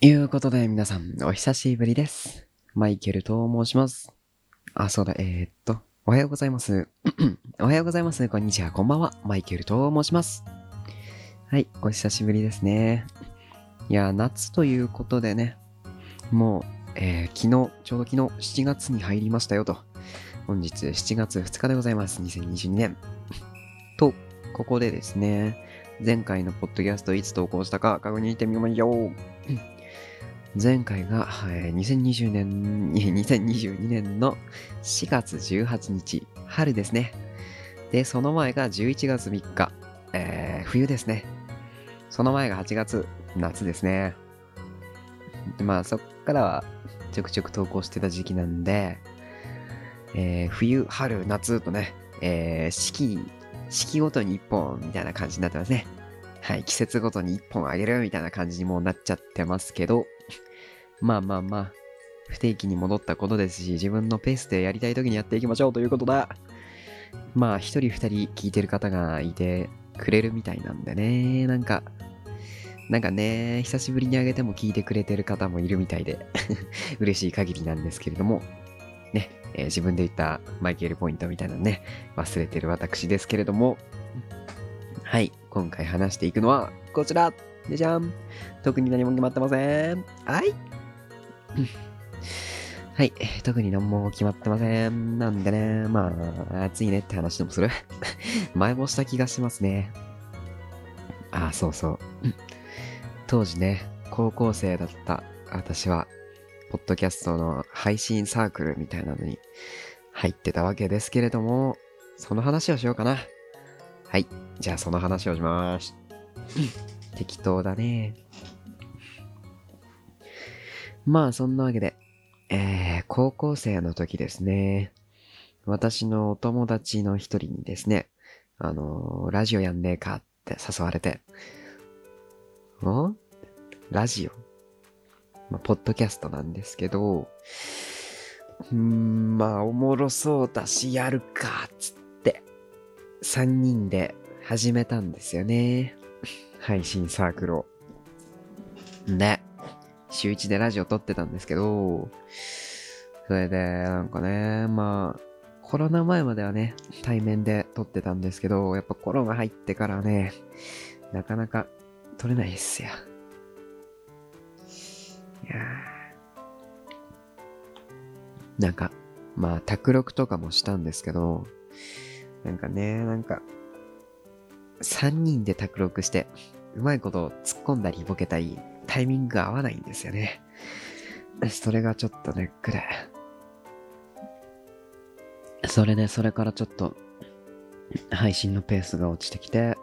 ということで皆さん、お久しぶりです。マイケルと申します。あ、そうだ、えー、っと、おはようございます。おはようございます。こんにちは、こんばんは。マイケルと申します。はい、お久しぶりですね。いや、夏ということでね、もう、えー昨日、ちょうど昨日7月に入りましたよと。本日7月2日でございます。2022年。と、ここでですね、前回のポッドキャストいつ投稿したか確認してみましょう。前回が、えー2020年、2022年の4月18日、春ですね。で、その前が11月3日、えー冬ですね。その前が8月、夏ですね。でまあ、そっからはちょくちょく投稿してた時期なんで、えー冬、春、夏とね、えー四季、四季ごとに1本みたいな感じになってますね。はい、季節ごとに1本あげるみたいな感じにもうなっちゃってますけど、まあまあまあ、不定期に戻ったことですし、自分のペースでやりたい時にやっていきましょうということだ。まあ、一人二人聞いてる方がいてくれるみたいなんでね、なんか、なんかね、久しぶりにあげても聞いてくれてる方もいるみたいで、嬉しい限りなんですけれども、ね、えー自分で言ったマイケルポイントみたいなのね、忘れてる私ですけれども、はい、今回話していくのはこちらじゃじゃん特に何も決まってません。はい。はい、特に何も決まってません。なんでね、まあ、暑いねって話でもする 前もした気がしますね。あ、そうそう。当時ね、高校生だった私は、ポッドキャストの配信サークルみたいなのに入ってたわけですけれども、その話をしようかな。はい。じゃあその話をします。適当だね。まあそんなわけで、えー、高校生の時ですね。私のお友達の一人にですね、あのーラジオやんねえかって誘われて、んラジオ？まあ、ポッドキャストなんですけど、うーん、まあ、おもろそうだし、やるか、つって、3人で始めたんですよね。配信サークルを。で、週1でラジオ撮ってたんですけど、それで、なんかね、まあ、コロナ前まではね、対面で撮ってたんですけど、やっぱコロナ入ってからね、なかなか撮れないっすよ。いやなんか、まあ、卓録とかもしたんですけど、なんかね、なんか、3人で卓録して、うまいこと突っ込んだりボケたり、タイミングが合わないんですよね。それがちょっとネックで。それで、それからちょっと、配信のペースが落ちてきて、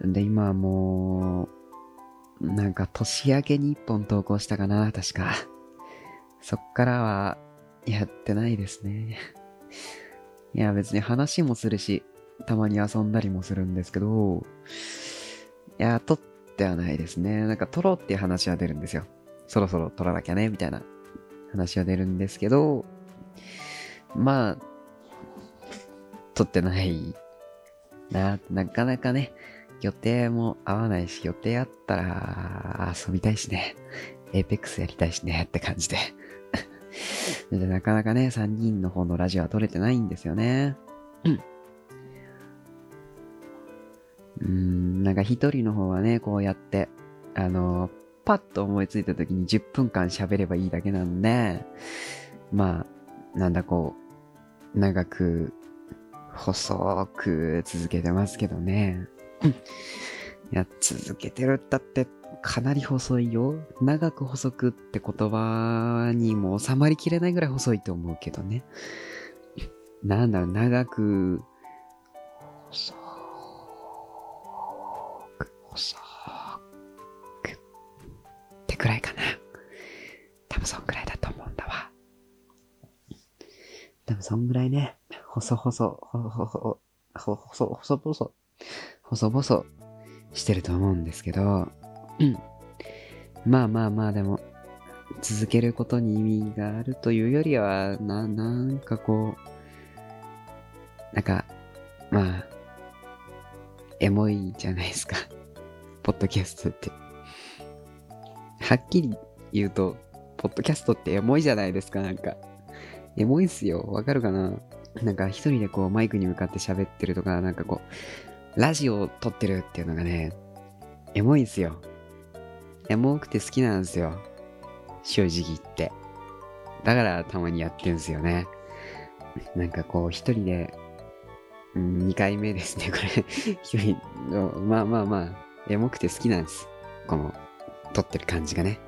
で、今はもう、なんか年明けに1本投稿したかな、確か。そっからは、やってないですね。いや、別に話もするし、たまに遊んだりもするんですけど、いや、撮ってはないですね。なんか撮ろうっていう話は出るんですよ。そろそろ撮らなきゃね、みたいな話は出るんですけど、まあ、撮ってないな、なかなかね、予定も合わないし、予定あったら遊びたいしね、エーペックスやりたいしねって感じで。でなかなかね、3人の方のラジオは撮れてないんですよね。うーん、なんか一人の方はね、こうやって、あの、パッと思いついた時に10分間喋ればいいだけなんで、まあ、なんだこう、長く、細く続けてますけどね。いや、続けてるったってかなり細いよ。長く細くって言葉にも収まりきれないぐらい細いと思うけどね。なんだろう、長く、細く、細くってくらいかな。多分そんぐらいだと思うんだわ。多分そんぐらいね、細々、ほ、ほ、ほ、ほ、ほ、細、細、細々してると思うんですけど、うん。まあまあまあでも、続けることに意味があるというよりは、な、なんかこう、なんか、まあ、エモいじゃないですか。ポッドキャストって。はっきり言うと、ポッドキャストってエモいじゃないですか、なんか。エモいっすよ。わかるかな？なんか一人でこうマイクに向かって喋ってるとか、なんかこう、ラジオを撮ってるっていうのがね、エモいんすよ。エモくて好きなんですよ。正直言って。だからたまにやってるんすよね。なんかこう一人で、2回目ですね、これ一人の、まあまあまあ、エモくて好きなんです。この、撮ってる感じがね。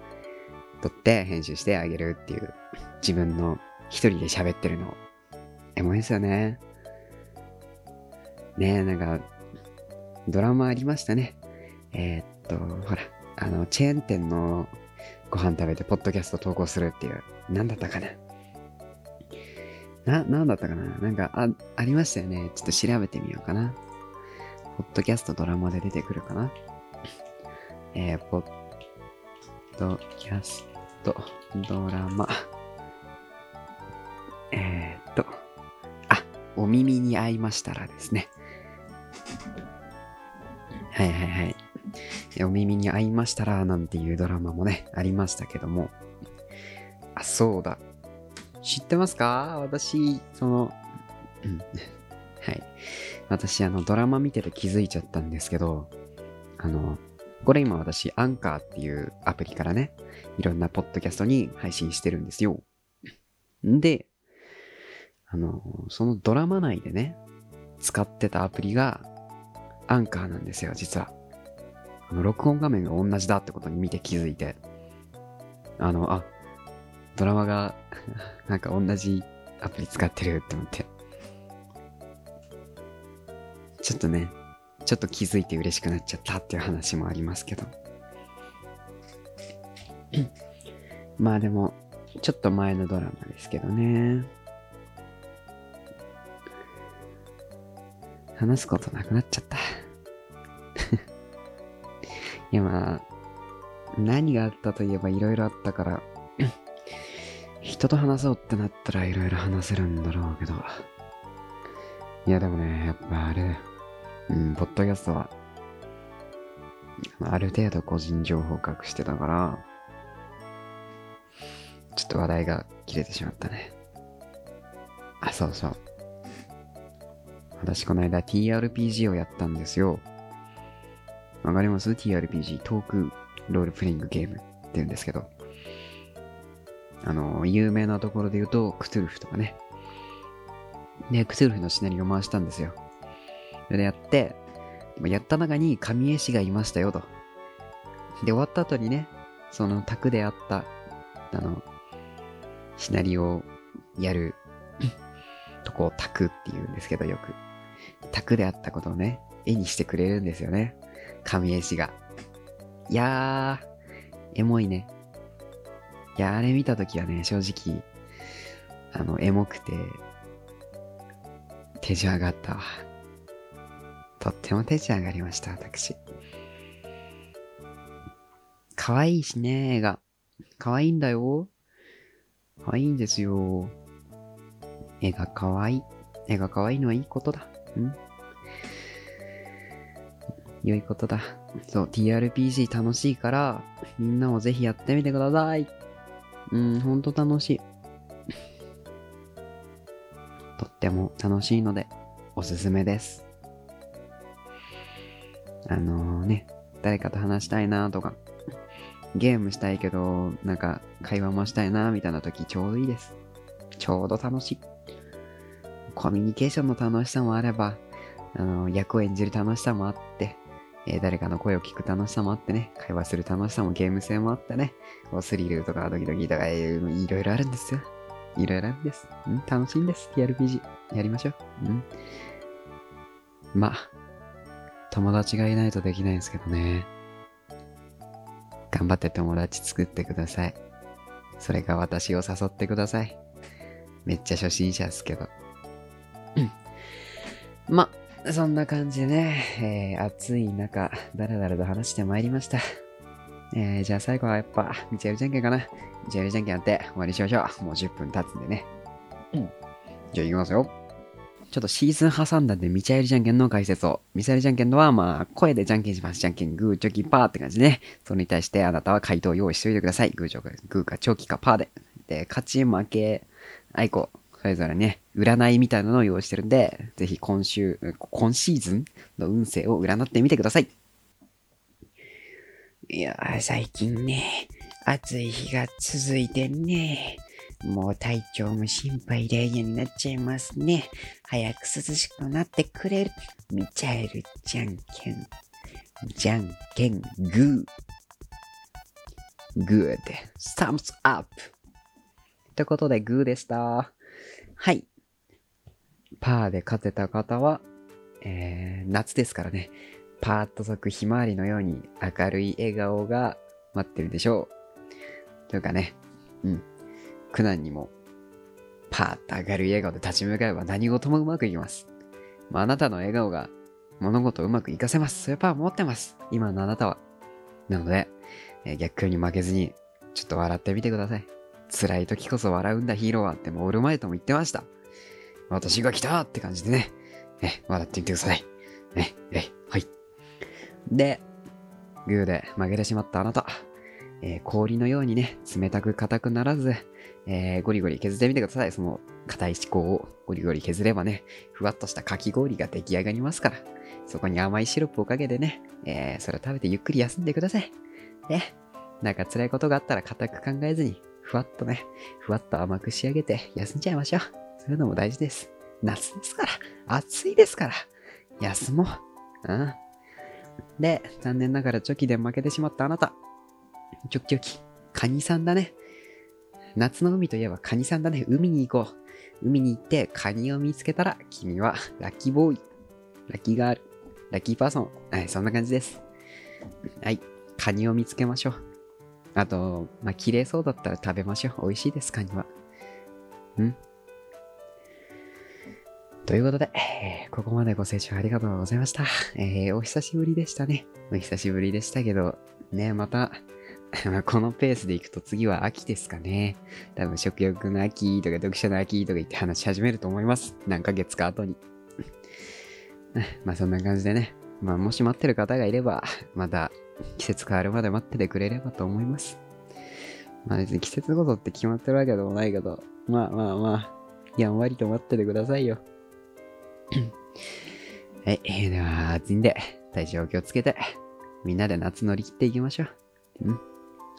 撮って編集してあげるっていう、自分の一人で喋ってるの。エモいですよね。ねえ、なんか、ドラマありましたね。えー、っと、ほら、あの、チェーン店のご飯食べて、ポッドキャスト投稿するっていう、なんだったかな。な、なんだったかななんか、あ、ありましたよね。ちょっと調べてみようかな。ポッドキャストドラマで出てくるかな。えー、ポッドキャストドラマ。えー、っと、あ、お耳に合いましたらですね。はいはいはい。お耳に合いましたらなんていうドラマもね、ありましたけども。あ、そうだ。知ってますか？私、その、うん、はい。私、あの、ドラマ見てて気づいちゃったんですけど、あの、これ今私、アンカーっていうアプリからね、いろんなポッドキャストに配信してるんですよ。んで、あの、そのドラマ内でね、使ってたアプリが、アンカーなんですよ、実は。あの、録音画面が同じだってことに見て気づいて、あの、あ、ドラマが なんか同じアプリ使ってるって思って。ちょっとね、ちょっと気づいて嬉しくなっちゃったっていう話もありますけど。まあでも、ちょっと前のドラマですけどね。話すことなくなっちゃった。いやまあ、何があったといえばいろいろあったから人と話そうってなったらいろいろ話せるんだろうけど。いやでもね、やっぱあれ、うん、ポッドキャストは、ある程度個人情報を隠してたから、ちょっと話題が切れてしまったね。あ、そうそう。私この間 TRPG をやったんですよ。わかります ?TRPG、トークロールプレイングゲームって言うんですけど。あの、有名なところで言うと、クトゥルフとかね。で、クトゥルフのシナリオ回したんですよ。それでやって、やった中に神絵師がいましたよと。で、終わった後にね、その卓であった、あの、シナリオをやる とこを卓って言うんですけど、よく。卓であったことをね、絵にしてくれるんですよね。神絵師が。いやー、エモいね。いや、あれ見たときはね、正直、あの、エモくて、手じ上がったわ。とっても手じ上がりました、私。可愛いしね、絵が。可愛いんだよ。可愛いんですよ。絵が可愛い。絵が可愛いのはいいことだ。ん良いことだ。そう、TRPG 楽しいから、みんなもぜひやってみてください。うん、ほんと楽しい。とっても楽しいので、おすすめです。あのー、ね、誰かと話したいなとか、ゲームしたいけど、なんか会話もしたいなみたいな時ちょうどいいです。ちょうど楽しい。コミュニケーションの楽しさもあれば、あの、役を演じる楽しさもあって、えー、誰かの声を聞く楽しさもあってね、会話する楽しさもゲーム性もあってね、こうスリルとかドキドキとかいろいろあるんですよ。いろいろあるんです。うん、楽しいんです。TRPG。やりましょう。うん。まあ、友達がいないとできないんですけどね。頑張って友達作ってください。それが私を誘ってください。めっちゃ初心者っすけど。まあ、そんな感じでね、えー、暑い中、だらだらと話してまいりました。えー、じゃあ最後はやっぱ、道やりじゃんけんかな。道やりじゃんけんやって終わりにしましょう。もう10分経つんでね。うん。じゃあ行きますよ。ちょっとシーズン挟んだんで、ミチャエルじゃんけんの解説を。ミチャエルじゃんけんのは、まあ、声でじゃんけんします。じゃんけん、グー、チョキ、パーって感じでね。それに対してあなたは回答を用意しておいてください。グー、チョキ、グーかチョキかパーで。で、勝ち、負け、あいこ、それぞれね、占いみたいなのを用意してるんで、ぜひ今週、今シーズンの運勢を占ってみてください。いやー、最近ね、暑い日が続いてね、もう体調も心配で嫌になっちゃいますね。早く涼しくなってくれる。ミチャエルじゃんけん。じゃんけんグー。グーで、サムズアップ。ってことで、グーでした。はい。パーで勝てた方は、えー、夏ですからね。パーッと咲くひまわりのように明るい笑顔が待ってるでしょう。というかね、うん。苦難にも、パーッと明るい笑顔で立ち向かえば何事もうまくいきます。まあ、あなたの笑顔が物事をうまくいかせます。そういうパー持ってます。今のあなたは。なので、えー逆境に負けずに、ちょっと笑ってみてください。辛い時こそ笑うんだヒーローはってもうオールマイトも言ってました。私が来たって感じでね、え、笑ってみてください。え、え、はい。で、グーで負けてしまったあなた、えー氷のようにね、冷たく硬くならず、えーゴリゴリ削ってみてください。その硬い思考をゴリゴリ削ればね、ふわっとしたかき氷が出来上がりますから、そこに甘いシロップをかけてね、えーそれを食べてゆっくり休んでください。ね。なんか辛いことがあったら固く考えずに、ふわっとね、ふわっと甘く仕上げて休んじゃいましょう。そういうのも大事です。夏ですから、暑いですから、休もう。うん。で、残念ながらチョキで負けてしまったあなた。チョキチョキ、カニさんだね。夏の海といえばカニさんだね。海に行こう。海に行ってカニを見つけたら、君はラッキーボーイ。ラッキーガール。ラッキーパーソン。はい、そんな感じです。はい。カニを見つけましょう。あと、まあ、綺麗そうだったら食べましょう。美味しいです、カニは。うん。ということで、ここまでご清聴ありがとうございました。えーお久しぶりでしたね。お久しぶりでしたけど、ね、また、このペースでいくと次は秋ですかね。多分食欲の秋とか読書の秋とか言って話し始めると思います。何ヶ月か後に。まあそんな感じでね。まあもし待ってる方がいれば、また季節変わるまで待っててくれればと思います。まあ別に季節ごとって決まってるわけでもないけど、まあまあまあ、やんわりと待っててくださいよ。はい、では暑いんで、体調気をつけて、みんなで夏乗り切っていきましょう。うん。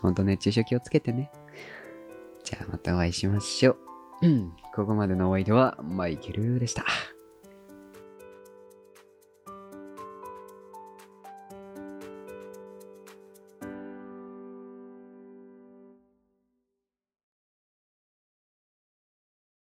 ほんと熱中症気をつけてね。じゃあまたお会いしましょう。ここまでのお相手はマイケルでした。